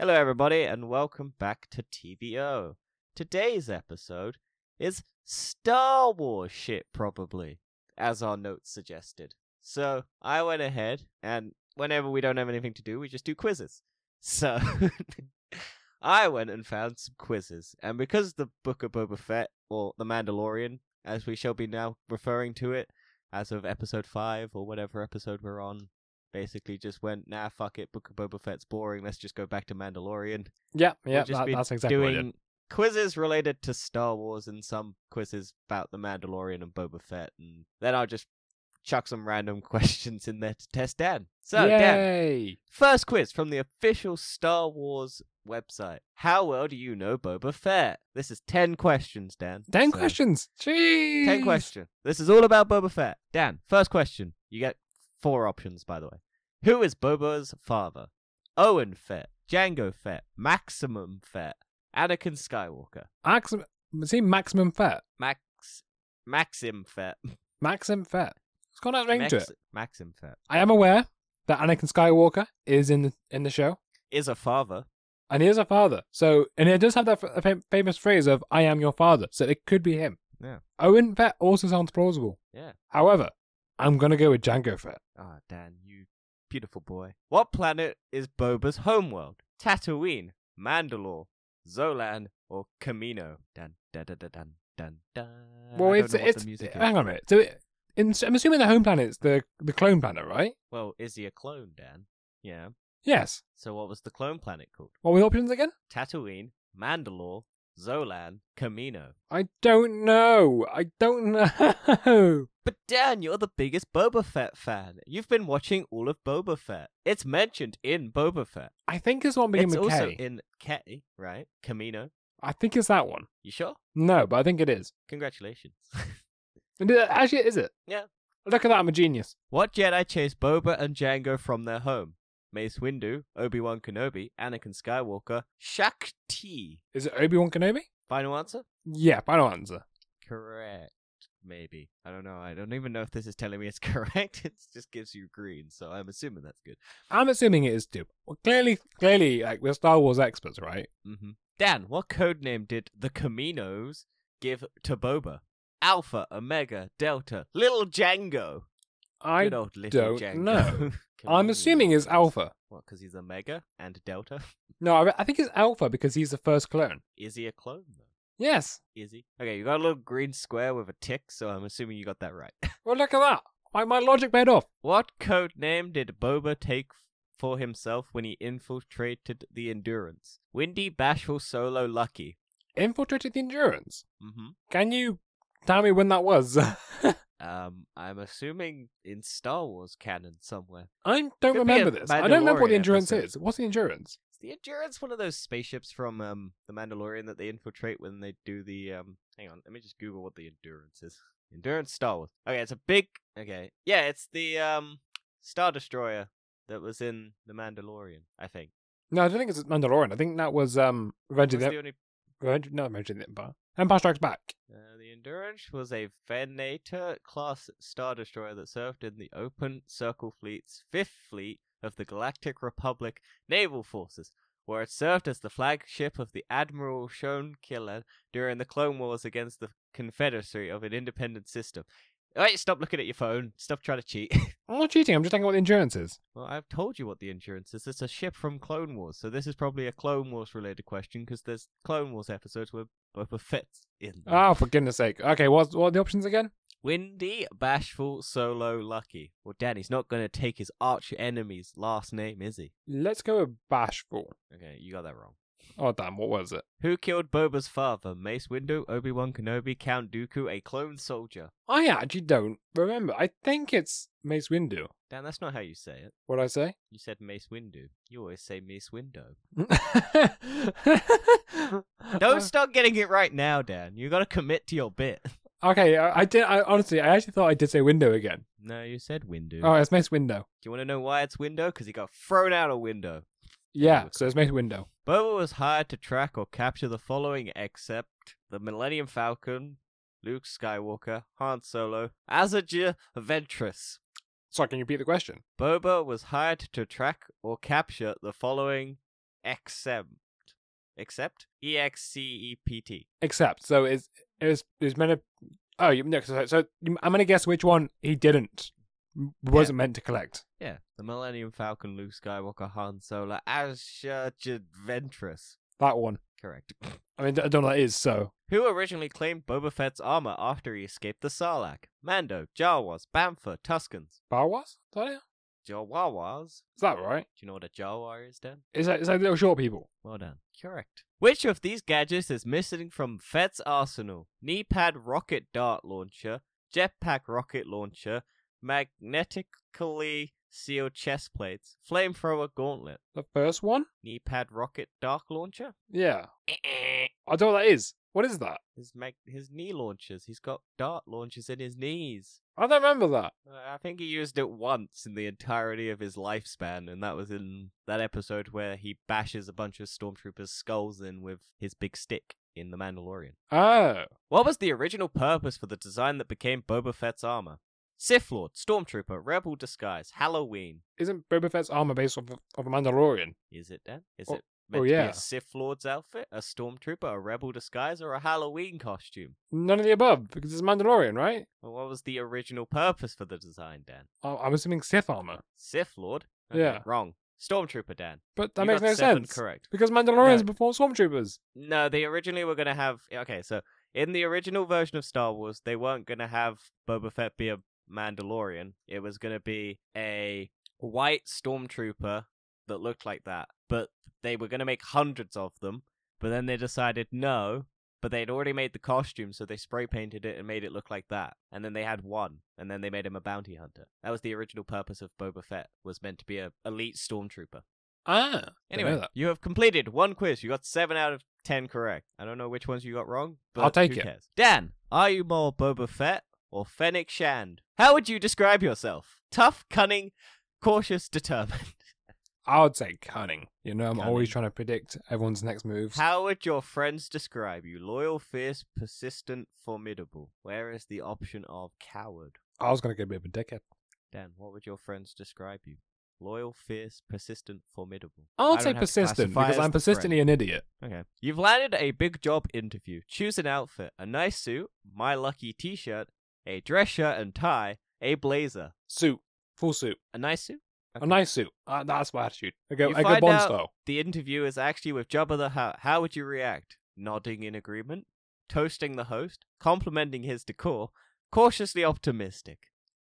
Hello, everybody, and welcome back to TBO. Today's episode is Star Wars shit, probably, as our notes suggested. So I went ahead, and whenever we don't have anything to do, we just do quizzes. So I went and found some quizzes, and because the Book of Boba Fett, or The Mandalorian, as we shall be now referring to it, as of episode 5 or whatever episode we're on, basically just went, nah, fuck it, Book of Boba Fett's boring, let's just go back to Mandalorian. Yeah, yeah, just that, that's exactly doing quizzes related to Star Wars and some quizzes about the Mandalorian and Boba Fett, and then I'll just chuck some random questions in there to test Dan. So, Dan, Yay! first quiz from the official Star Wars website. How well do you know Boba Fett? This is 10 questions, Dan. Ten So, questions. Jeez. 10 questions. This is all about Boba Fett. Dan, first question. You get four options, by the way. Who is Boba's father? Owen Fett, Django Fett, Maximum Fett, Anakin Skywalker, Maximum. See, maximum Fett? Max, Maxim Fett. Maximum fat. It's got a ring to it. Maxim Fett I am aware that Anakin Skywalker is in the in the show, is a father. and he is a father. So, and he does have that f- famous phrase of "I am your father," so it could be him. Yeah. Owen Fett also sounds plausible. Yeah. However, I'm gonna go with Django Fett. Ah, Dan, you beautiful boy. What planet is Boba's homeworld? Tatooine, Mandalore, Zolan, or Kamino? Dun dun dun dun dun dun. dun. Well, it's it's the music is. hang on a minute. So, it, in, I'm assuming the home planet's the the clone planet, right? Well, is he a clone, Dan? Yeah. Yes. So what was the clone planet called? What were the options again? Tatooine, Mandalore, Zolan, Kamino. I don't know. I don't know. But Dan, you're the biggest Boba Fett fan. You've been watching all of Boba Fett. It's mentioned in Boba Fett. I think it's one beginning it's with also K. in K, right? Camino. I think it's that one. You sure? No, but I think it is. Congratulations. And it- Actually, is it? Yeah. Look at that. I'm a genius. what Jedi chased Boba and Django from their home? Mace Windu, Obi Wan Kenobi, Anakin Skywalker, Shaak Ti. Is it Obi Wan Kenobi? Final answer? Yeah, final answer. Correct. Maybe. I don't know. I don't even know if this is telling me it's correct. It just gives you green, so I'm assuming that's good. I'm assuming it is too. Well, clearly, clearly, like we're Star Wars experts, right? hmm Dan, what code name did the Caminos give to Boba? Alpha, Omega, Delta, Little Django. I Good old Little don't Django. know. I'm assuming it's Caminos. Alpha. What, because he's Omega and Delta? No, I, I think it's Alpha because he's the first clone. Is he a clone, though? Yes. Is he? Okay, you got a little green square with a tick, so I'm assuming you got that right. Well, look at that. My, my logic paid off. what code name did Boba take for himself when he infiltrated the Endurance? Windy, Bashful, Solo, Lucky. Infiltrated the Endurance. Mm-hmm. Can you tell me when that was? Um, I'm assuming in Star Wars canon somewhere. I don't Could remember this. I don't remember what the Endurance episode. is. What's the Endurance? Is the Endurance one of those spaceships from um the Mandalorian that they infiltrate when they do the um? Hang on, let me just Google what the Endurance is. Endurance Star Wars. Okay, it's a big. Okay, yeah, it's the um Star Destroyer that was in the Mandalorian. I think. No, I don't think it's Mandalorian. I think that was um Revenge of the, the only Revenge, no, Revenge of the Empire. Empire Strikes Back. Uh, Endurance was a Venator class star destroyer that served in the Open Circle Fleet's Fifth Fleet of the Galactic Republic Naval Forces, where it served as the flagship of the Admiral Shone Killer during the Clone Wars against the Confederacy of an independent system. Wait, stop looking at your phone. Stop trying to cheat. I'm not cheating. I'm just talking about the Endurance is. well, I've told you what the Endurance is. It's a ship from Clone Wars, so this is probably a Clone Wars related question because there's Clone Wars episodes where Boba Fett's in. Oh, for goodness sake. Okay, what's, what are the options again? Windy, bashful, solo, lucky. Well, Danny's not going to take his arch enemy's last name, is he? Let's go with Bashful. Okay, you got that wrong. Oh, damn. What was it? Who killed Boba's father? Mace Windu, Obi Wan Kenobi, Count Dooku, a clone soldier. Oh, I actually don't remember. I think it's Mace Windu. Dan, that's not how you say it. What'd I say? You said Mace Windu. You always say Mace Window. Don't start getting it right now, Dan. You got to commit to your bit. Okay, I, I did. I honestly, I actually thought I did say window again. No, you said window. Oh, it's Mace Window. Do you want to know why it's Window? Because he got thrown out a window. Yeah, so it's Mace Window. Boba was hired to track or capture the following except the Millennium Falcon, Luke Skywalker, Han Solo, Asajj Ventress. Sorry, can you repeat the question? Boba was hired to track or capture the following exempt. Except E X C E P T. Except, so it's it's meant to. Oh, you, no, so, so I'm gonna guess which one he didn't wasn't meant to collect. Yeah, the Millennium Falcon, Luke Skywalker, Han Solo, Asajj Ventress. That one. Correct. I mean, I don't know what that is. So Who originally claimed Boba Fett's armor after he escaped the Sarlacc? Mando, Jawas, Bantha, Tuscans. Bawas? Is that it? Jawawas? Is that right? Do you know what a Jawar is, Dan? Is that is that little short people? Well done. Correct. Which of these gadgets is missing from Fett's arsenal? Knee pad rocket dart launcher, jetpack rocket launcher, magnetically sealed chest plates, flamethrower gauntlet, The first one? knee pad rocket dart launcher. Yeah. I don't know what that is. What is that? His mag- his knee launchers. He's got dart launchers in his knees. I don't remember that. Uh, I think he used it once in the entirety of his lifespan, and that was in that episode where he bashes a bunch of stormtroopers' skulls in with his big stick in The Mandalorian. Oh. What was the original purpose for the design that became Boba Fett's armor? Sith Lord, Stormtrooper, Rebel disguise, Halloween. Isn't Boba Fett's armor based off of, of a Mandalorian? Is it then? Is Oh- it oh, meant oh, to be yeah. a Sith Lord's outfit, a Stormtrooper, a Rebel disguise, or a Halloween costume? None of the above, because it's Mandalorian, right? Well, what was the original purpose for the design, Dan? I'm assuming Sith armor. Sith Lord? Yeah. Wrong. Stormtrooper, Dan. But that You makes no sense. Correct. Because Mandalorians No. before Stormtroopers. No, they originally were going to have. Okay, so in the original version of Star Wars, they weren't going to have Boba Fett be a Mandalorian. It was going to be a white stormtrooper that looked like that. But they were going to make hundreds of them. But then they decided no. But they'd already made the costume, so they spray painted it and made it look like that. And then they had one, and then they made him a bounty hunter. That was the original purpose of Boba Fett. Was meant to be a elite stormtrooper. Ah. Anyway, you have completed one quiz. You got seven out of ten correct. I don't know which ones you got wrong, but I'll take who it. cares? Dan, are you more Boba Fett or Fennec Shand? How would you describe yourself? Tough, cunning, cautious, determined. I would say cunning. You know, I'm Cunning. always trying to predict everyone's next moves. How would your friends describe you? Loyal, fierce, persistent, formidable. Where is the option of coward? I was going to get a bit of a dickhead. Dan, what would your friends describe you? Loyal, fierce, persistent, formidable. I'll say don't have to persistent because I'm persistently an idiot. Okay. You've landed a big job interview. Choose an outfit. A nice suit, my lucky t-shirt, a dress shirt and tie, a blazer. Suit. Full suit. A nice suit? A nice suit. Uh, that's my attitude. I go, You I go find Bond out- style. The interview is actually with Jabba the Hutt. How would you react? Nodding in agreement? Toasting the host? Complimenting his decor? Cautiously optimistic?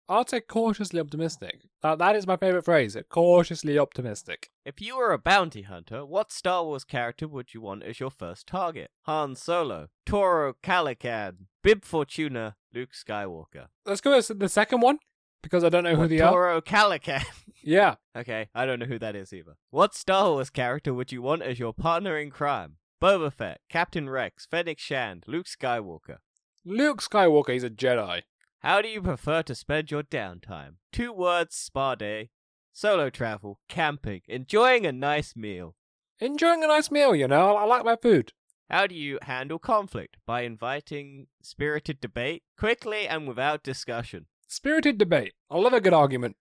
I'll say cautiously optimistic. That, that is my favorite phrase. Cautiously optimistic. If you were a bounty hunter, what Star Wars character would you want as your first target? Han Solo, Toro Calican, Bib Fortuna, Luke Skywalker. Let's go with the second one because I don't know who What, they are. Toro Calican. Yeah. Okay, I don't know who that is either. What Star Wars character would you want as your partner in crime? Boba Fett, Captain Rex, Fennec Shand, Luke Skywalker. Luke Skywalker, he's a Jedi. How do you prefer to spend your downtime? Two words spa day, solo travel, camping, enjoying a nice meal. Enjoying a nice meal, you know. I, like my food. How do you handle conflict? By inviting spirited debate, quickly and without discussion. Spirited debate. I love a good argument.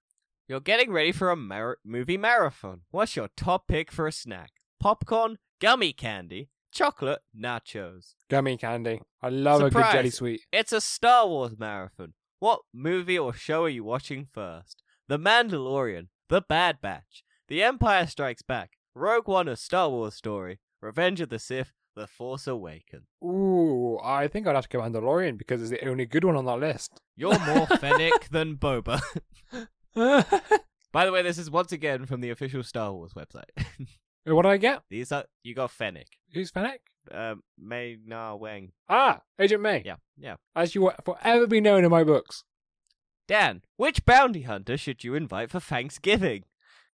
You're getting ready for a mar- movie marathon. What's your top pick for a snack? Popcorn, gummy candy, chocolate, nachos. Gummy candy. I love a good jelly sweet. It's a Star Wars marathon. What movie or show are you watching first? The Mandalorian, The Bad Batch, The Empire Strikes Back, Rogue One, a Star Wars story, Revenge of the Sith, The Force Awakens. Ooh, I think I'd have to go Mandalorian because it's the only good one on that list. You're more Fennec than Boba. By the way, this is once again from the official Star Wars website. what do I get? These are you got Fennec, Who's Fennec? um, Ming-Na Wen. Ah, Agent May. Yeah, yeah. As you will forever be known in my books. Dan, which bounty hunter should you invite for Thanksgiving?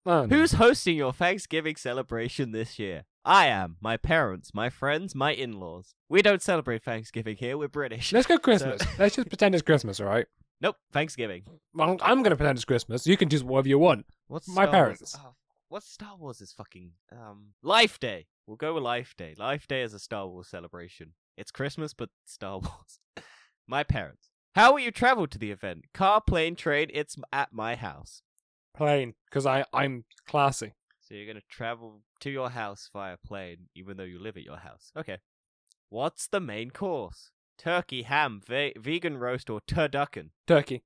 Oh, no. Who's hosting your Thanksgiving celebration this year? I am, my parents, my friends, my in laws. We don't celebrate Thanksgiving here, we're British. Let's go Christmas. Let's just pretend it's Christmas, all right? Nope, Thanksgiving. Well, I'm going to pretend it's Christmas. You can choose whatever you want. What's My Star parents. Wars? Oh, what's Star Wars is fucking um Life Day. We'll go with Life Day. Life Day is a Star Wars celebration. It's Christmas, but Star Wars. my parents. How will you travel to the event? Car, plane, train. It's at my house. Plane, because I I'm classy. So you're gonna travel to your house via plane, even though you live at your house. Okay. What's the main course? Turkey, ham, ve- vegan roast, or turducken? Turkey.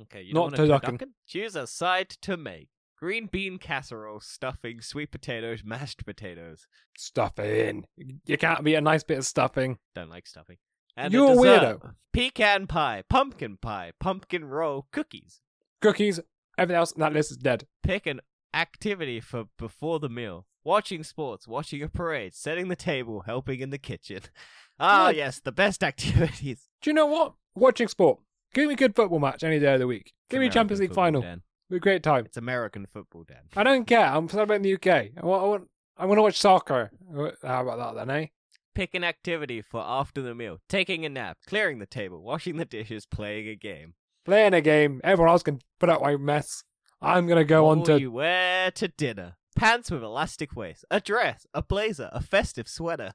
Okay, you Not don't want a turducken. turducken? Choose a side to make. Green bean casserole, stuffing, sweet potatoes, mashed potatoes. Stuffing. You can't beat a nice bit of stuffing. Don't like stuffing. And You're a dessert, weirdo. Pecan pie, pumpkin pie, pumpkin roll, cookies. Cookies. Everything else on that list is dead. Pick an activity for before the meal. Watching sports, watching a parade, setting the table, helping in the kitchen. Ah, Yeah. yes, the best activities. Do you know what? Watching sport. Give me a good football match any day of the week. Give me a Champions League final. Dan. Be a great time. It's American football, Dan. I don't care. I'm celebrating the UK. I want. I want. I want to watch soccer. Uh, How about that then, eh? Pick an activity for after the meal. Taking a nap, clearing the table, washing the dishes, playing a game. Playing a game. Everyone else can put out my mess. I'm gonna go what on to. you wear to dinner? Pants with elastic waist, a dress, a blazer, a festive sweater.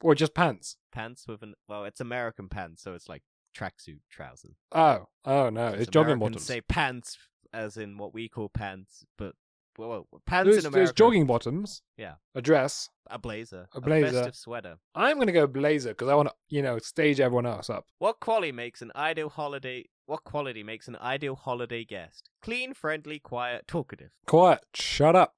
Or just pants. Pants with an well, it's American pants, so it's like tracksuit trousers. Oh. Oh no. It's, jogging bottoms. Say pants as in what we call pants, but well, well pants There's, in America. there's jogging bottoms. Yeah. A dress. A blazer. A blazer. festive sweater. I'm gonna go blazer because I want to, you know, stage everyone else up. What quality makes an ideal holiday? What quality makes an ideal holiday guest? Clean, friendly, quiet, talkative. Quiet. Shut up.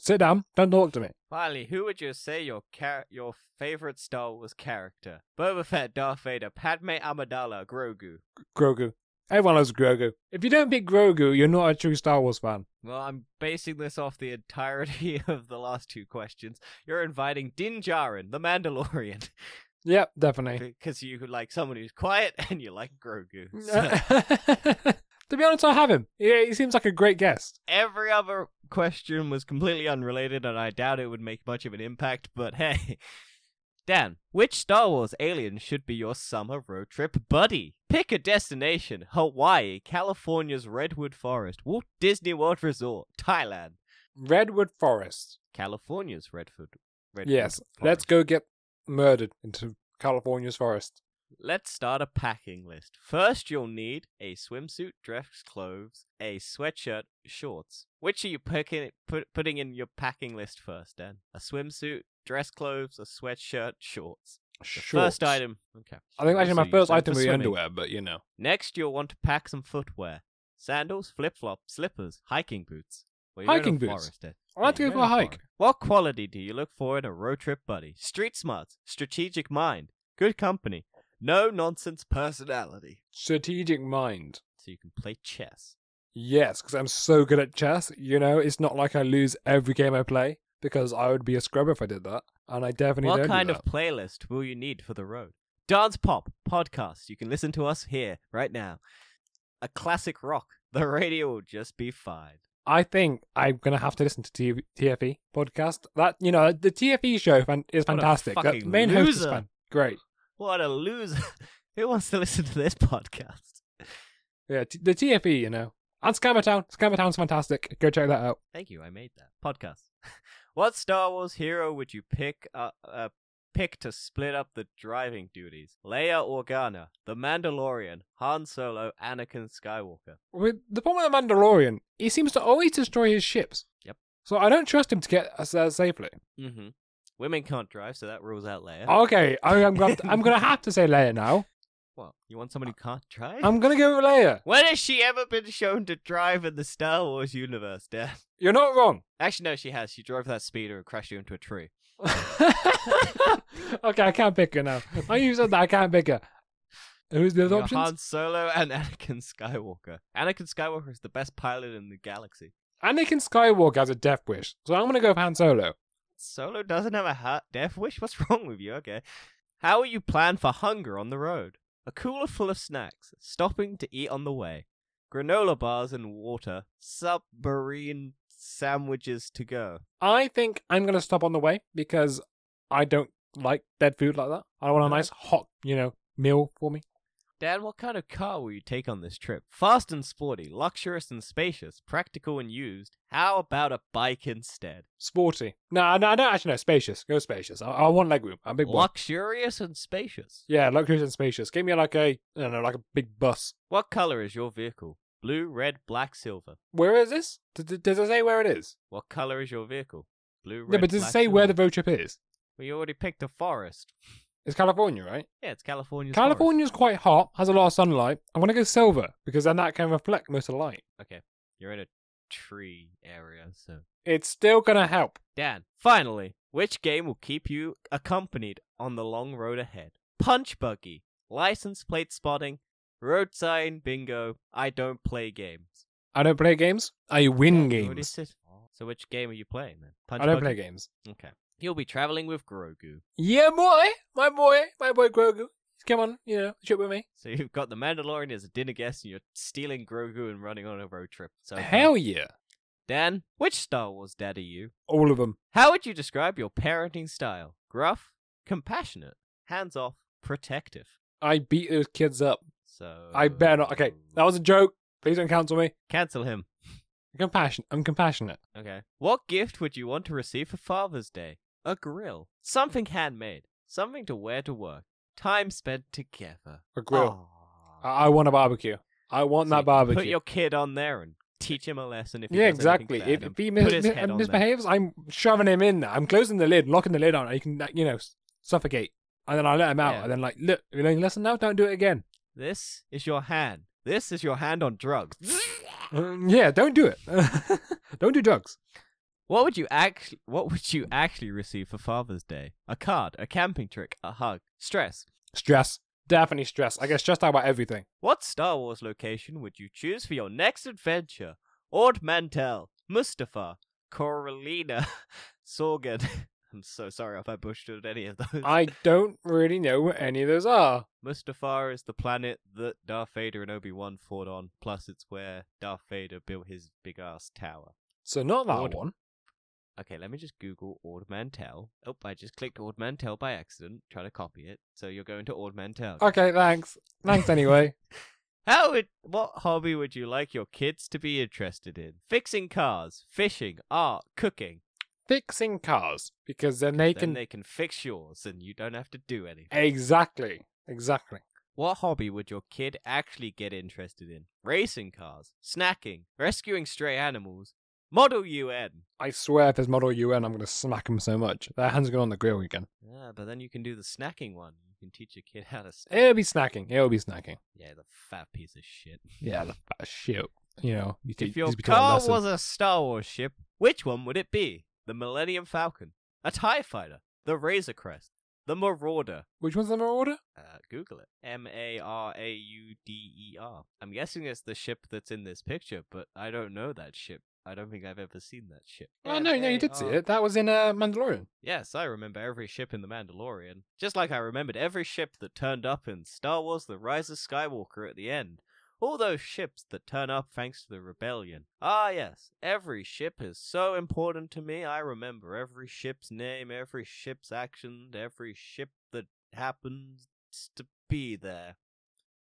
Sit down. Don't talk to me. Finally, who would you say your char- your favorite Star Wars character? Boba Fett, Darth Vader, Padme Amidala, Grogu. Grogu. Everyone loves Grogu. If you don't pick Grogu, you're not a true Star Wars fan. Well, I'm basing this off the entirety of the last two questions. You're inviting Din Djarin, the Mandalorian, Yep, definitely. because you like someone who's quiet and you like Grogu. So- to be honest, I have him. Yeah, he seems like a great guest. Every other question was completely unrelated, and I doubt it would make much of an impact, but hey. Dan, which Star Wars alien should be your summer road trip buddy? Pick a destination Hawaii, California's Redwood Forest, Walt Disney World Resort, Thailand, Redwood Forest. California's Redwood. Redwood Yes, let's go get murdered into California's forest. Let's start a packing list. First, you'll need a swimsuit, dress clothes, a sweatshirt, shorts. Which are you picking, put, putting in your packing list first, Dan? A swimsuit, dress clothes, a sweatshirt, shorts. The First item. Okay. I think actually So my first item would be underwear, but you know. Next, you'll want to pack some footwear: sandals, flip flops, slippers, hiking boots. Well, you're in a Hiking boots. forest, Dan. I like to go for a hike. forest. What quality do you look for in a road trip buddy? Street smarts, strategic mind, good company, no nonsense personality. Strategic mind. So you can play chess. Yes, because I'm so good at chess. You know, it's not like I lose every game I play because I would be a scrub if I did that, and I definitely What don't do kind that. of playlist will you need for the road? Dance pop, podcast. You can listen to us here, right now. A classic rock. The radio will just be fine. I think I'm gonna have to listen to T- TFE podcast. That you know, the TFE show fan- is What fantastic. The fucking main host is loser. fan- great. What a loser. Who wants to listen to this podcast? Yeah, t- the TFE, you know, and Scammertown. Scammertown's fantastic. Go check that out. Thank you. I made that podcast. what Star Wars hero would you pick? Uh, uh, pick to split up the driving duties? Leia Organa, The Mandalorian, Han Solo, Anakin Skywalker. With the problem with the Mandalorian, he seems to always destroy his ships. Yep. So I don't trust him to get us there safely. Mm-hmm. Women can't drive, so that rules out Leia. Okay, I- I'm gonna, I'm gonna have to say Leia now. What? You want somebody who can't drive? I'm gonna go with Leia. when has she ever been shown to drive in the Star Wars universe, Dan? You're not wrong. Actually, no, she has. She drove that speeder and crashed you into a tree. okay, I can't pick her now. Now you said that, I can't pick her. Who's the other option? Han Solo and Anakin Skywalker. Anakin Skywalker is the best pilot in the galaxy. Anakin Skywalker has a death wish, so I'm gonna go with Han Solo. Solo doesn't have a ha- death wish? What's wrong with you? Okay. How will you plan for hunger on the road? A cooler full of snacks, stopping to eat on the way, granola bars and water, submarine sandwiches to go. I think I'm gonna stop on the way because I don't like dead food like that. I want a uh-huh. nice hot, you know, meal for me. Dan, what kind of car will you take on this trip? Fast and sporty, luxurious and spacious, practical and used. How about a bike instead? Sporty. No, no, I don't actually know. Spacious. Go spacious. I, I want leg room. I'm a big boy. Luxurious and spacious. Yeah, luxurious and spacious. Give me like a, I don't know, like a big bus. What color is your vehicle? Blue, red, black, silver. Where is this? Does it say where it is? What color is your vehicle? Blue, red, yeah, but does it say where the road trip is? Well, you already picked a forest. It's California, right? Yeah, it's California's California's quite hot, has a lot of sunlight. I'm gonna go silver because then that can reflect most of the light. Okay, you're in a tree area, so. It's still gonna help. Dan, finally, which game will keep you accompanied on the long road ahead? Punch buggy, license plate spotting, road sign bingo. I don't play games. I don't play games. I win already games. So which game are you playing then? Punch I don't buggy? play games. Okay. You'll be traveling with Grogu. Yeah, boy, my boy, my boy Grogu. Come on, you know, ship with me. So you've got the Mandalorian as a dinner guest, and you're stealing Grogu and running on a road trip. So um, Hell yeah, Dan, which Star Wars dad are you? all of them. How would you describe your parenting style? Gruff, compassionate, hands off, protective. I beat those kids up. So I better not. Okay, that was a joke. Please don't cancel me. cancel him. Compassion. I'm compassionate. Okay. What gift would you want to receive for Father's Day? A grill, something handmade, something to wear to work, time spent together. A grill. I, I want a barbecue. I want So that barbecue. Put your kid on there and teach him a lesson. If he yeah, does anything exactly. bad If, and if he put mis- his mis- head on there. misbehaves, I'm shoving him in there. I'm closing the lid, locking the lid on. You can, you know, s- suffocate, and then I let him out, Yeah. and then like, look, you learned your lesson now. Don't do it again. This is your hand. This is your hand on drugs. Mm, yeah, don't do it. don't do drugs. What would you actually what would you actually receive for Father's Day? A card, a camping trick, a hug, stress. Stress, definitely stress. I get stressed out about everything. What Star Wars location would you choose for your next adventure? Ord Mantell, Mustafar, Coralina, Sorgan. I'm so sorry if I butchered any of those. I don't really know what any of those are. Mustafar is the planet that Darth Vader and Obi Wan fought on, plus it's where Darth Vader built his big ass tower. So not that Ord- one. Okay, let me just Google Ord Mantell. Oh, I just clicked Ord Mantell by accident, trying to copy it. So you're going to Ord Mantell. Okay, thanks. Thanks anyway. How would what hobby would you like your kids to be interested in? Fixing cars, fishing, art, cooking. Fixing cars because then they Then can they can fix yours and you don't have to do anything. exactly, exactly. What hobby would your kid actually get interested in? Racing cars, snacking, rescuing stray animals, Model UN. I swear, if there's Model UN, I'm gonna smack him so much. Their hands are going on the grill again. Yeah, but then you can do the snacking one. You can teach your kid how to snack. It'll be snacking. It'll be snacking. Yeah, the fat piece of shit. Yeah, the fat shit. You know, you If your a car was a Star Wars ship, which one would it be? The Millennium Falcon, a TIE Fighter, the Razor Crest, the Marauder. Which one's the Marauder? Uh, Google it. M A R A U D E R. I'm guessing it's the ship that's in this picture, but I don't know that ship. I don't think I've ever seen that ship. Oh no, no, you did see M A R it. That was in uh, Mandalorian. Yes, I remember every ship in The Mandalorian. Just like I remembered every ship that turned up in Star Wars The Rise of Skywalker at the end. All those ships that turn up thanks to the rebellion. Ah, yes, every ship is so important to me. I remember every ship's name, every ship's action, every ship that happens to be there.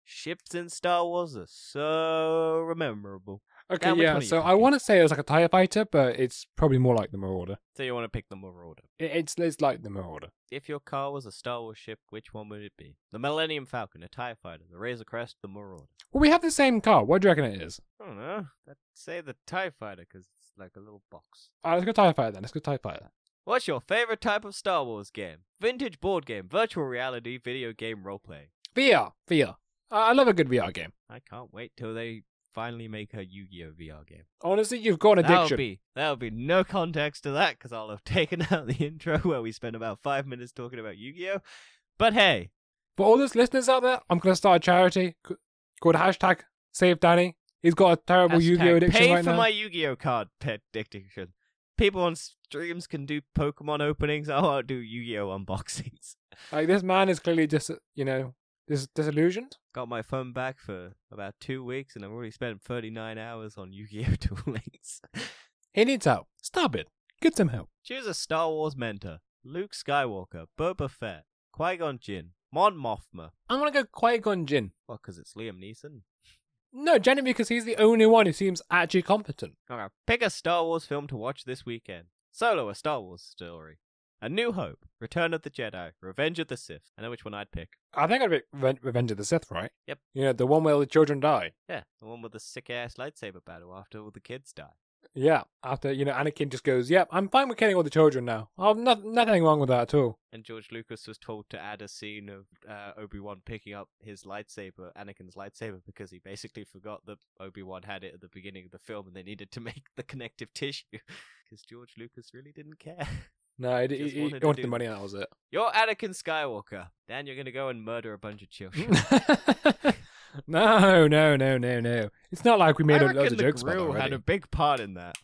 Ships in Star Wars are so memorable. Okay, yeah. So I want to say it was like a Tie Fighter, but it's probably more like the Marauder. So you want to pick the Marauder. It, it's it's like the Marauder. If your car was a Star Wars ship, which one would it be? The Millennium Falcon, a TIE Fighter, the Razor Crest, the Marauder. Well, we have the same car. What do you reckon it is? I don't know. Let's say the TIE Fighter, because it's like a little box. All right, let's go Tie Fighter then. Let's go Tie Fighter. What's your favorite type of Star Wars game? Vintage board game, virtual reality, video game, roleplay. VR, VR. I love a good VR game. I can't wait till they finally make a Yu-Gi-Oh VR game. Honestly, you've got an addiction. That'll be that'll be no context to that because I'll have taken out the intro where we spent about five minutes talking about Yu-Gi-Oh. But hey, For all those listeners out there, I'm going to start a charity called hashtag Save Danny. He's got a terrible Yu-Gi-Oh addiction pay right for now. my Yu-Gi-Oh card pet addiction. People on streams can do Pokemon openings. I'll out do Yu-Gi-Oh unboxings. Like this man is clearly just, you know, dis- disillusioned. Got my phone back for about two weeks, and I've already spent 39 hours on Yu-Gi-Oh Duel Links. He needs help. Stop it. Get some help. Choose a Star Wars mentor: Luke Skywalker, Boba Fett, Qui-Gon Jinn, Mon Mothma. I'm to go Qui-Gon Jinn. Well, because it's Liam Neeson. No, genuinely because he's the only one who seems actually competent. Okay, pick a Star Wars film to watch this weekend. Solo, a Star Wars story. A New Hope, Return of the Jedi, Revenge of the Sith. I know which one I'd pick. I think I'd pick Reven- Revenge of the Sith, right? Yep. Yeah, the one where all the children die. Yeah, the one with the sick ass lightsaber battle after all the kids die. Yeah, after you know, Anakin just goes, "Yep, I'm fine with killing all the children now. Oh, no, nothing wrong with that at all." And George Lucas was told to add a scene of uh, Obi Wan picking up his lightsaber, Anakin's lightsaber, because he basically forgot that Obi Wan had it at the beginning of the film, and they needed to make the connective tissue because George Lucas really didn't care. No, he, he, he wanted to wanted the money, and that was it. You're Anakin Skywalker. Dan, you're gonna go and murder a bunch of children. no, no, no, no, no. It's not like we made I a loads of jokes about it grill had a big part in that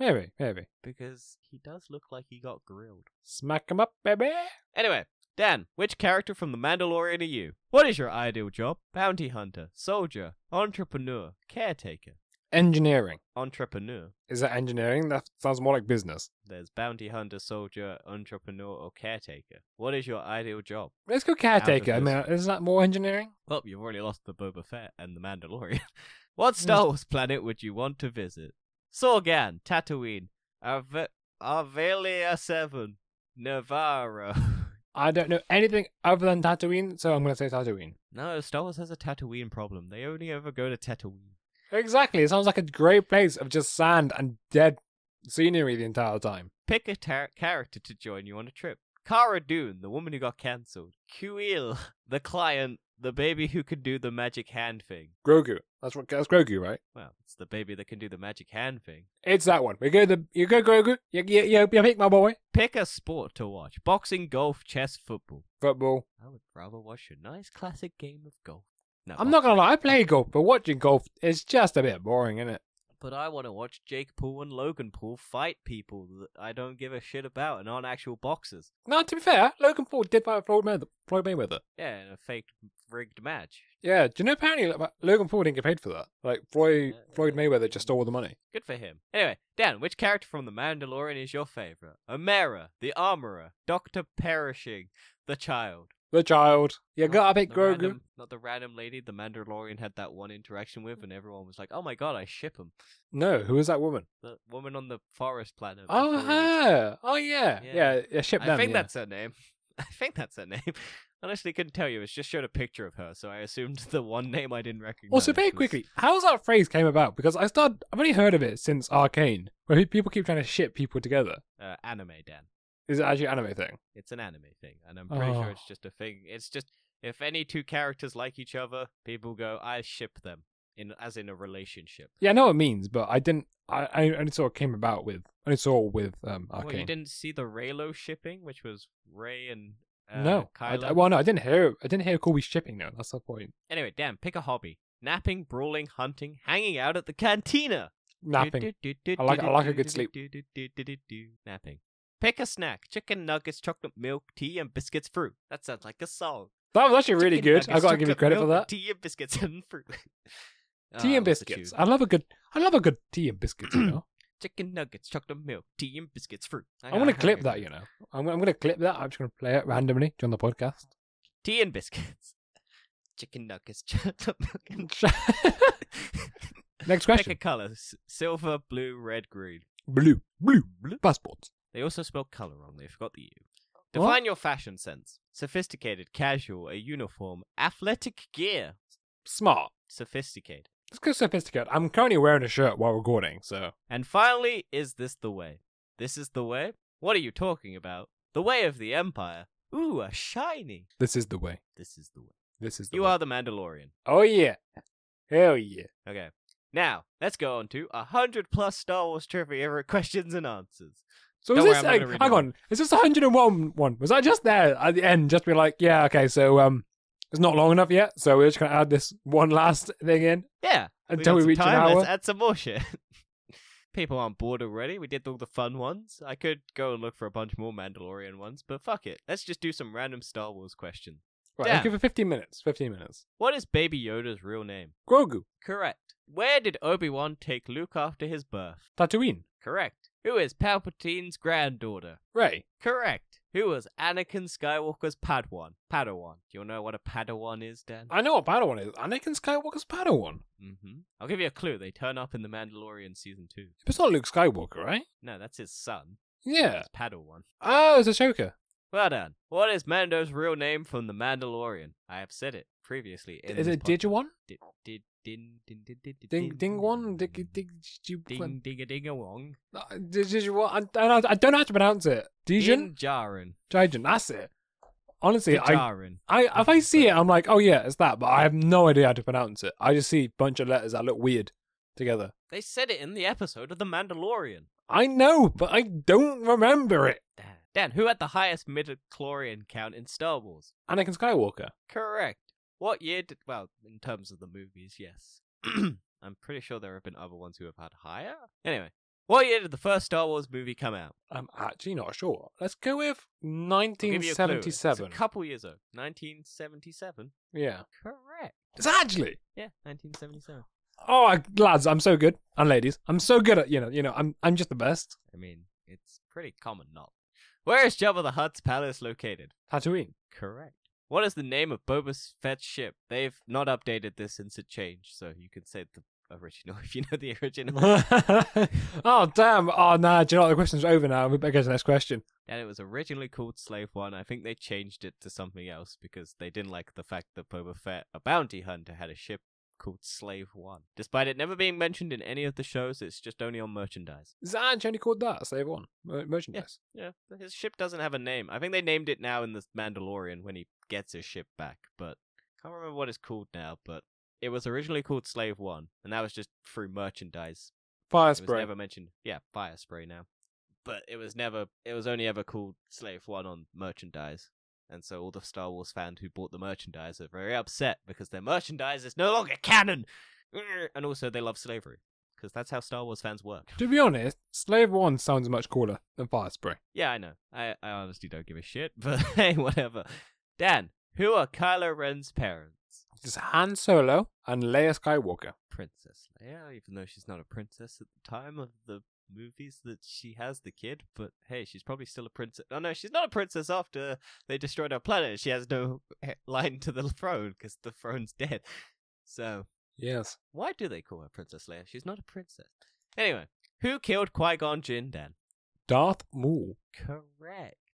Maybe, maybe. because he does look like he got grilled. Smack him up, baby. Anyway, Dan, which character from The Mandalorian are you? What is your ideal job? Bounty hunter, soldier, entrepreneur, caretaker. Engineering. Entrepreneur. Is that engineering? That sounds more like business. There's bounty hunter, soldier, entrepreneur, or caretaker. What is your ideal job? Let's go caretaker. I mean, isn't that more engineering? Well, you've already lost the Boba Fett and the Mandalorian. what hmm. Star Wars planet would you want to visit? Sorgan, Tatooine, Arve- Arvelia 7, Nevarro. I don't know anything other than Tatooine, so I'm going to say Tatooine. no, Star Wars has a Tatooine problem. They only ever go to Tatooine. Exactly. It sounds like a great place of just sand and dead scenery the entire time. Pick a tar- character to join you on a trip. Cara Dune, the woman who got cancelled. Kuil, the client, the baby who can do the magic hand thing. Grogu. That's what. That's Grogu, right? Well, it's the baby that can do the magic hand thing. It's that one. We go the. You go Grogu. You you you, you pick my boy. Pick a sport to watch. Boxing, golf, chess, football. Football. I would rather watch a nice classic game of golf. No, I'm not gonna lie. I play golf, but watching golf is just a bit boring, isn't it? But I want to watch Jake Paul and Logan Paul fight people that I don't give a shit about and aren't actual boxers. No, to be fair, Logan Paul did fight Floyd Mayweather. Floyd Mayweather. Yeah, in a fake rigged match. Yeah. Do you know apparently like, Logan Paul didn't get paid for that? Like Floyd Yeah. Floyd Mayweather just stole all the money. Good for him. Anyway, Dan, which character from The Mandalorian is your favorite? Omera, the Armorer, Doctor Pershing, the Child. The child. You gotta pick the Grogu. random- not the random lady the Mandalorian had that one interaction with, and everyone was like, "Oh my god, I ship him." No, who is that woman? The woman on the forest planet. Oh, her. Oh yeah. Yeah. Yeah. Yeah. ship I think yeah. that's her name. I think that's her name. Honestly, couldn't tell you. It just showed a picture of her, so I assumed the one name I didn't recognize. Also, very was- quickly, how's that phrase came about? Because I started, I've only heard of it since Arcane, where people keep trying to ship people together. uh, anime, Dan. Is it actually an anime thing? It's an anime thing, and I'm pretty Oh. sure it's just a thing. It's just if any two characters like each other, people go, "I ship them," in as in a relationship. Yeah, I know what it means, but I didn't. I, I only saw it came about with. I only saw with um Well, you didn't see the Reylo shipping, which was Rey and uh, no, I. I- well, no, I didn't hear. I didn't hear Colby shipping. No, that's the point. Anyway, Dan, pick a hobby: napping, brawling, hunting, hanging out at the cantina. Napping. I like- I like a good sleep. Napping. Pick a snack: chicken nuggets, chocolate milk, tea, and biscuits, fruit. That sounds like a song. That was actually really Chicken good. I gotta give you credit for that. Tea and biscuits and fruit. Tea Ah, and biscuits. I love a good. I love a good tea and biscuits. You know. Chicken nuggets, chocolate milk, tea and biscuits, fruit. I'm gonna clip that. You know. I'm, I'm gonna clip that. I'm just gonna play it randomly on the podcast. Tea and biscuits. Chicken nuggets, chocolate milk, and Next question. Pick a color: silver, blue, red, green. Blue. Blue. Blue. Passports. They also spelled color wrong. They forgot the U. What? Define your fashion sense: sophisticated, casual, a uniform, athletic gear. Smart. Sophisticated. Let's go sophisticated. I'm currently wearing a shirt while recording, so And finally, is this the way? This is the way? What are you talking about? The way of the Empire. Ooh, a shiny. this is the way. This is the way. This is the You way. are the Mandalorian. Oh yeah. Hell yeah. Okay. Now, let's go on to a hundred plus Star Wars trivia ever questions and answers. So Don't is this I'm like, hang on? Is this 101 one? Was that just there at the end? Just be like, yeah, okay, so um, it's not long enough yet, so we're just gonna add this one last thing in Yeah. until got we, reach time, an hour. Let's add some more shit. People aren't bored already. We did all the fun ones. I could go and look for a bunch more Mandalorian ones, but fuck it. Let's just do some random Star Wars questions. Right, Damn. give it 15 minutes. 15 minutes. What is Baby Yoda's real name? Grogu, Correct. Where did Obi Wan take Luke after his birth? Tatooine, Correct. Who is Palpatine's granddaughter? Rey, Correct. Who was Anakin Skywalker's Padawan? Padawan. Do you know what a Padawan is, Dan? I know what Padawan is. Anakin Skywalker's Padawan. Mm-hmm. I'll give you a clue. They turn up in The Mandalorian season two. It's not Luke Skywalker, right? No, that's his son. Yeah. It's Padawan. Oh, it's Ahsoka. Well done. What is Mando's real name from The Mandalorian? I have said it previously. In Is it podcast. Digimon? Did, did, din, din, din, din, din, Ding Ding One? Dig Dig Ding, ding, a ding, a wong. Uh, Digimon? I don't know- I don't know how to pronounce it. Dijin? Din Djarin. Dijin, that's it. Honestly, I, I if I see it, I'm like, oh yeah, it's that, but I have no idea how to pronounce it. I just see a bunch of letters that look weird together. They said it in the episode of The Mandalorian. I know, but I don't remember it. Dan. Dan, who had the highest midichlorian count in Star Wars? Anakin Skywalker. Correct. What year did. Well, in terms of the movies, yes. I'm pretty sure there have been other ones who have had higher. Anyway, what year did the first Star Wars movie come out? I'm actually not sure. Let's go with I'll give you a. It's 1977. a couple years ago. 1977? Yeah. Correct. It's actually. Yeah, 1977. Oh, I- lads, I'm so good, and ladies, I'm so good at you know, you know, I'm I'm just the best. I mean, it's pretty common knowledge. Where is Jabba the Hutt's palace located? Tatooine. Correct. What is the name of Boba Fett's ship? They've not updated this since it changed, so you can say the original if you know the original. oh damn! Oh nah, do you know what? The question's over now. We better get to the next question. and it was originally called Slave One. I think they changed it to something else because they didn't like the fact that Boba Fett, a bounty hunter, had a ship called Slave One. Despite it never being mentioned in any of the shows, it's just only on merchandise. Is that actually only called that? Slave One Mer- merchandise. Yeah, his ship doesn't have a name. I think they named it now in the Mandalorian when he gets his ship back, but can't remember what it's called now. But it was originally called Slave One, and that was just through merchandise. Fire It was spray. never mentioned. Yeah, fire spray now. But it was never. It was only ever called Slave One on merchandise, and so all the Star Wars fans who bought the merchandise are very upset because their merchandise is no longer canon, and also they love slavery because that's how Star Wars fans work. To be honest, Slave One sounds much cooler than Fire Spray. Yeah, I know. I, I honestly don't give a shit, but hey, whatever. Dan, who are Kylo Ren's parents? It's Han Solo and Leia Skywalker. Princess Leia, even though she's not a princess at the time of the movies that she has the kid, but hey, she's probably still a princess. Oh no, she's not a princess after they destroyed our planet. She has no line to the throne because the throne's dead. So, Yes. why do they call her Princess Leia? She's not a princess. Anyway, who killed Qui Gon Jinn, Dan? Darth Maul. Correct.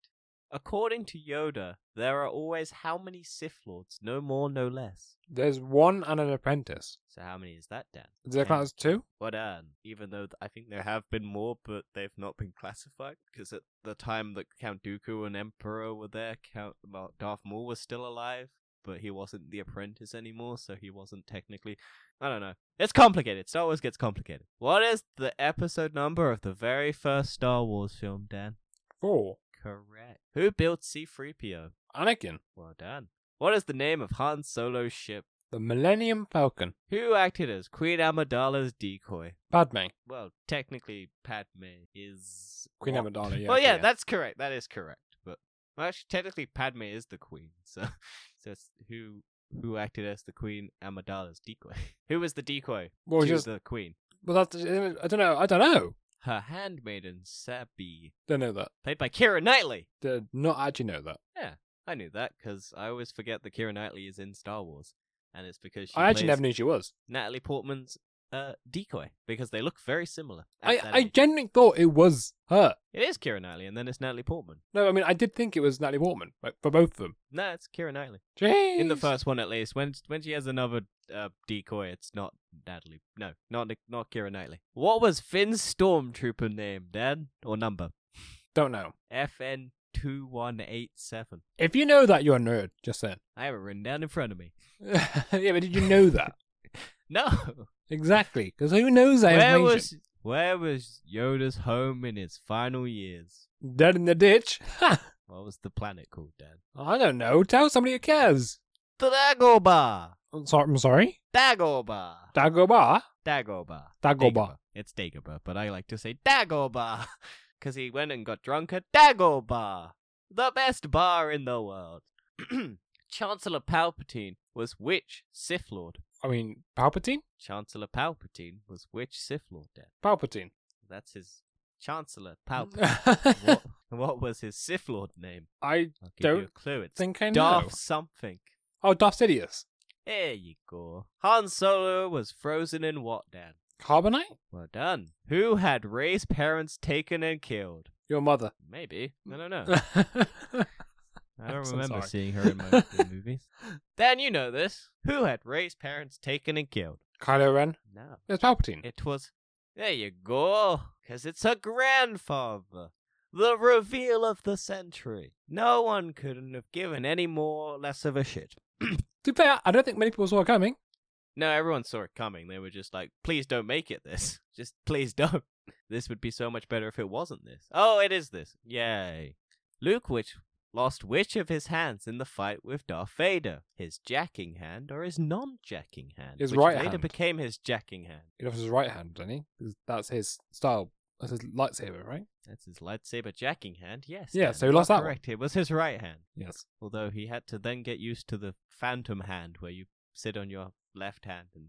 According to Yoda, there are always how many Sith Lords? No more, no less. There's one and an apprentice. So how many is that, Dan? That count as two? Well done. Even though th- I think there have been more, but they've not been classified. Because at the time that Count Dooku and Emperor were there, Count well, Darth Maul was still alive, but he wasn't the apprentice anymore, so he wasn't technically. I don't know. It's complicated. Star Wars gets complicated. What is the episode number of the very first Star Wars film, Dan? Four. Correct. Who built C3PO? Anakin. Well done. What is the name of Han Solo's ship? The Millennium Falcon. Who acted as Queen Amidala's decoy? Padme. Well, technically, Padme is Queen what? Amidala, yeah. well, yeah, okay, that's correct. That is correct. But well, actually, technically, Padme is the queen. So, so who who acted as the Queen Amidala's decoy? who was the decoy Well, just- the queen? Well, that's, I don't know. I don't know. Her handmaiden Sabé, Don't know that. played by Keira Knightley. Did not actually know that. Yeah, I knew that because I always forget that Keira Knightley is in Star Wars, and it's because she I actually plays never knew she was. Natalie Portman's uh, decoy because they look very similar. I, I genuinely thought it was her. It is Keira Knightley, and then it's Natalie Portman. No, I mean, I did think it was Natalie Portman, like, for both of them. No, it's Keira Knightley. Jeez. In the first one, at least. When when she has another uh, decoy, it's not Natalie. No, not not Keira Knightley. What was Finn's stormtrooper name, Dad, or number? Don't know. FN two one eight seven. If you know that, you're a nerd. Just saying. I have it written down in front of me. yeah, but did you know that? No, exactly. Because who knows that where information? was where was Yoda's home in his final years? Dead in the ditch? Ha! What was the planet called, Dad? I don't know. Tell somebody who cares. Dagobah. I'm sorry. I'm sorry. Dagobah. Dagobah? Dagobah. Dagobah. It's Dagobah, but I like to say Dagobah because he went and got drunk at Dagobah, the best bar in the world. Chancellor Palpatine was which Sith Lord? I mean, Palpatine? Chancellor Palpatine was which Sith Lord? Dad? Palpatine. That's his Chancellor Palpatine. what, what was his Sith Lord name? I I'll give you a Don't clue. It's think I know. Darth something. Oh, Darth Sidious. There you go. Han Solo was frozen in what, Dan? Carbonite? Well done. Who had Rey's parents taken and killed? Your mother. Maybe. I don't know. I don't so remember sorry. seeing her in most of the movies. Dan, you know this. Who had Rey's parents taken and killed? Kylo Ren. No. It was Palpatine. It was. There you go. Because it's her grandfather. The reveal of the century. No one couldn't have given any more less of a shit. To be fair, I don't think many people saw it coming. No, everyone saw it coming. They were just like, please don't make it this. Just please don't. This would be so much better if it wasn't this. Oh, it is this. Yay. Luke which lost which of his hands in the fight with Darth Vader? His jacking hand or his non-jacking hand? His which right later hand. became his jacking hand. He lost his right hand, didn't he? That's his style. That's his lightsaber, right? That's his lightsaber jacking hand, yes. Yeah, Dan, so he lost that one. correct. It was his right hand. Yes. Although he had to then get used to the phantom hand where you sit on your left hand and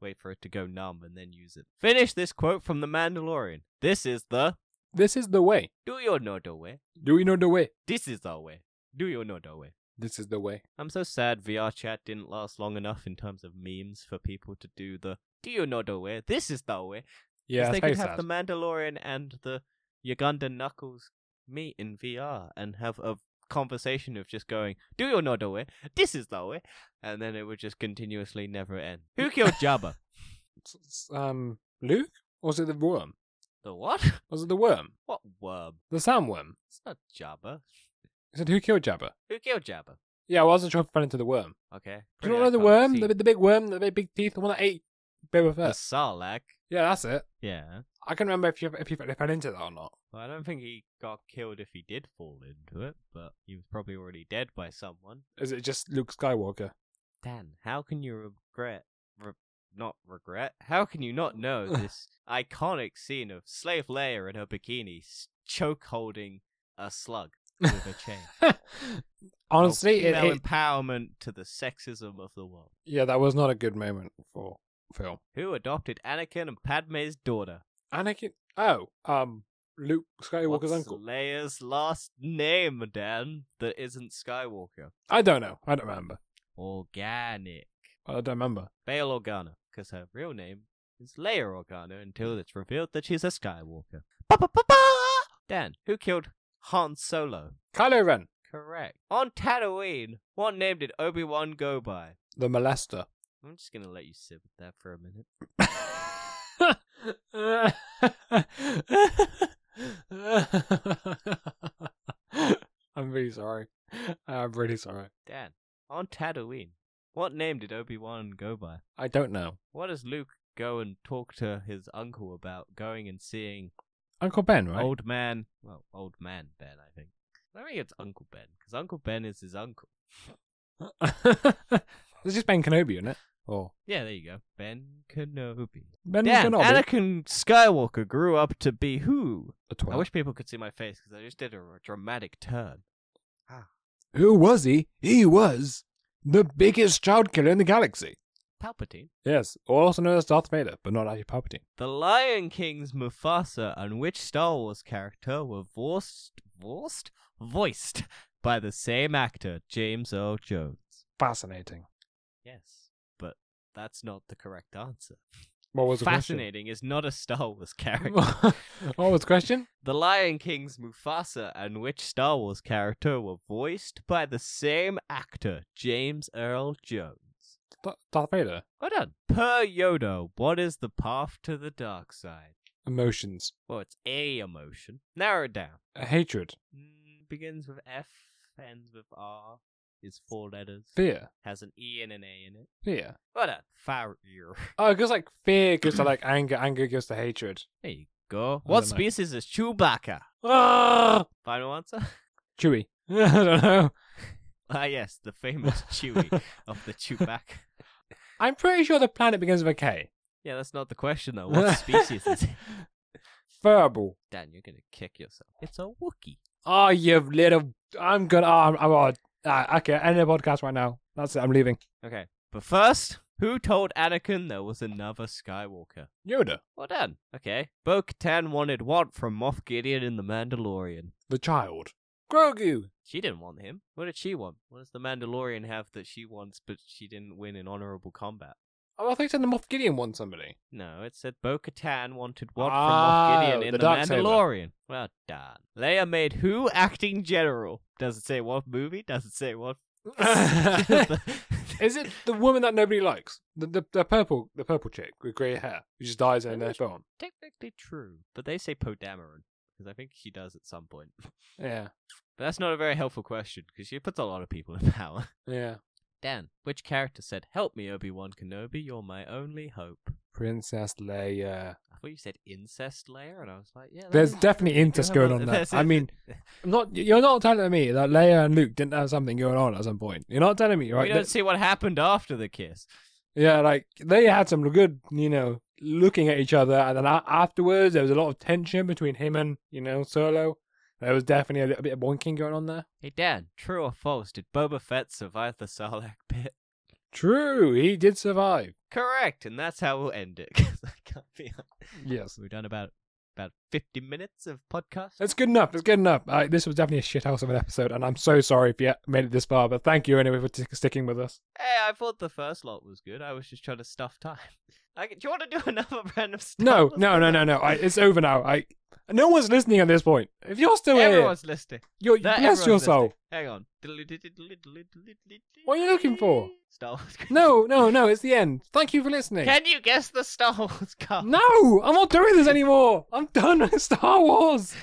wait for it to go numb and then use it. Finish this quote from The Mandalorian. This is the This is the way. Do you know the way? Do you know the way? This is the way. Do you know the way? This is the way. I'm so sad VR chat didn't last long enough in terms of memes for people to do the Do you know the way? This is the way. Yeah, they could have sad. the Mandalorian and the Ugandan Knuckles meet in VR and have a conversation of just going, Do you know the way? This is the way. And then it would just continuously never end. Who killed Jabba? Um, Luke? Or was it the worm? the what? Was it the worm? What worm? The sandworm? It's not Jabba. He said, who killed Jabba? Who killed Jabba? Yeah, well, I wasn't sure if it fell into the worm. Okay. Do you know the worm? The, the big worm, the big, big teeth, the one that ate Boba The Fett. Sarlacc. Yeah, that's it. Yeah. I can remember if you if you fell into that or not. Well, I don't think he got killed if he did fall into it, but he was probably already dead by someone. Is it just Luke Skywalker? Dan, how can you regret, re- not regret? How can you not know this iconic scene of Slave Leia in her bikini choke holding a slug with a chain? Honestly, it, it, empowerment to the sexism of the world. yeah, that was not a good moment for film. Who adopted Anakin and Padme's daughter? Anakin. Oh, um, Luke Skywalker's What's uncle. Leia's last name, Dan? That isn't Skywalker. I don't know. I don't remember. Organic. I don't remember. Bail Organa, because her real name is Leia Organa until it's revealed that she's a Skywalker. Ba-ba-ba-ba! Dan, who killed Han Solo? Kylo Ren, Correct. On Tatooine, what name did Obi Wan go by? the molester. I'm just gonna let you sit with that for a minute. I'm really sorry. I'm really sorry. Dan, on Tatooine, what name did Obi Wan go by? I don't know. What does Luke go and talk to his uncle about going and seeing Uncle Ben, right? old man? Well, old man Ben, I think. I think it's Uncle Ben, because Uncle Ben is his uncle. it's just Ben Kenobi, isn't it? Or Yeah, there you go. Ben Kenobi. Ben Dan, Kenobi. Anakin Skywalker grew up to be who? The I wish people could see my face because I just did a dramatic turn. Ah. Who was he? He was the biggest child killer in the galaxy. Palpatine. Yes, also known as Darth Vader, but not actually Palpatine. The Lion King's Mufasa and which Star Wars character were voiced, voiced, voiced by the same actor, James Earl Jones? Fascinating. Yes, that's not the correct answer. What was the Fascinating is not a Star Wars character. what was the question? The Lion King's Mufasa and which Star Wars character were voiced by the same actor, James Earl Jones? Da- Darth Vader. Well done. Per Yoda, what is the path to the dark side? Emotions. Well, it's a emotion. Narrow it down. A hatred. Mm, begins with F, ends with R, is four letters, Fear. has an E and an A in it. Fear. What a fire. Oh, it goes like fear goes to like anger, anger goes to hatred. There you go. I What don't know. species is Chewbacca? Ah! Final answer? Chewie. I don't know. Ah, yes, the famous Chewie of the Chewbacca. I'm pretty sure the planet begins with a K. Yeah, that's not the question though. What species is it? Verbal. Dan, you're gonna kick yourself. It's a Wookie. Oh, you little. I'm gonna. Oh, I'm. I'm oh, ah, okay, end the podcast right now. That's it. I'm leaving. Okay, but first, who told Anakin there was another Skywalker? Yoda, Well done. Okay. Bo Katan wanted what from Moff Gideon in The Mandalorian? the child. Grogu. She didn't want him. What did she want? What does The Mandalorian have that she wants but she didn't win in honorable combat? Oh, I thought you said the Moff Gideon won somebody. No, it said Bo Katan wanted what Ah, from Moff Gideon in the The, Darksaber. Mandalorian. Well done. Leia made who acting general? Does it say what movie? Does it say what? Is it the woman that nobody likes? The the, the purple the purple chick with grey hair who just dies in their film. Technically true, but they say Poe Dameron because I think she does at some point. Yeah, But that's not a very helpful question because she puts a lot of people in power. yeah. Dan, which character said, "Help me, Obi Wan Kenobi, you're my only hope"? Princess Leia. I thought you said incest Leia, and I was like, "Yeah." There's definitely. Incest going on there. I mean, I'm not. You're not telling me that Leia and Luke didn't have something going on at some point. You're not telling me, we right? don't That- see what happened after the kiss. yeah, like they had some good, you know, looking at each other, and then afterwards there was a lot of tension between him and you know Solo. There was definitely a little bit of boinking going on there. Hey Dan, true or false? Did Boba Fett survive the Sarlacc pit? True, he did survive. Correct, and that's how we'll end it. I can't be. Yes. We've done about about fifty minutes of podcast. That's good enough. It's good enough. Uh, this was definitely a shithouse of an episode, and I'm so sorry if you made it this far. But thank you anyway for t- sticking with us. Hey, I thought the first lot was good. I was just trying to stuff time. I, do you want to do another random Star No, no, no, no, no. I, it's over now. I no one's listening at this point. If you're still here, Everyone's listening. you're, No, bless your soul. Hang on. What are you looking for? Star Wars. No, no, no. It's the end. Thank you for listening. Can you guess the Star Wars card? No, I'm not doing this anymore. I'm done Star Wars.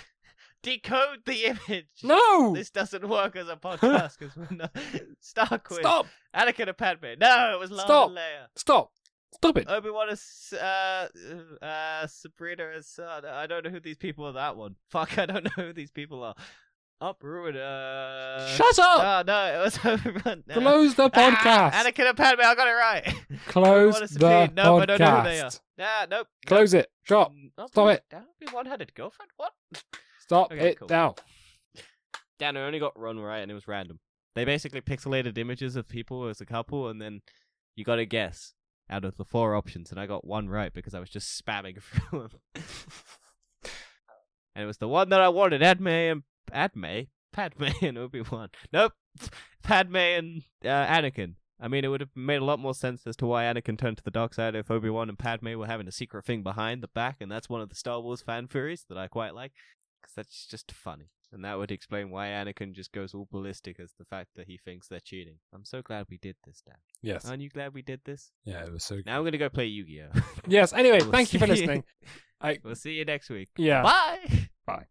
Decode the image. No, This doesn't work as a podcast because we're not. Star Quiz. stop, Anakin and Padme. No, it was Lana Stop. Leia. stop, stop it. Obi Wan is uh uh Sabrina is son. I don't know who these people are. That one. Fuck, I don't know who these people are. Up, ruin. Uh. Shut up. Oh no, it was Obi Wan. Close the podcast. Ah, Anakin and Padme. I got it right. Close Obi-Wan is the Satine. Nope, I don't know who they are. podcast. Nah, nope. Close it. Stop. Nope. Stop it. Obi Wan had a girlfriend. What? Stop Okay, it cool. now. Dan, I only got one right, and it was random. They basically pixelated images of people as a couple, and then you got to guess out of the four options, and I got one right because I was just spamming through them. and it was the one that I wanted: Adme and Adme, Padme and Obi Wan. Nope, Padme and uh, Anakin. I mean, it would have made a lot more sense as to why Anakin turned to the dark side if Obi Wan and Padme were having a secret thing behind the back, and that's one of the Star Wars fan theories that I quite like, because that's just funny. And that would explain why Anakin just goes all ballistic as the fact that he thinks they're cheating. I'm so glad we did this, Dan. Yes. Aren't you glad we did this? Yeah, it was so. Now I'm gonna go play Yu-Gi-Oh. Yes. Anyway, We'll thank you for listening. I we'll see you next week. yeah. Bye. Bye.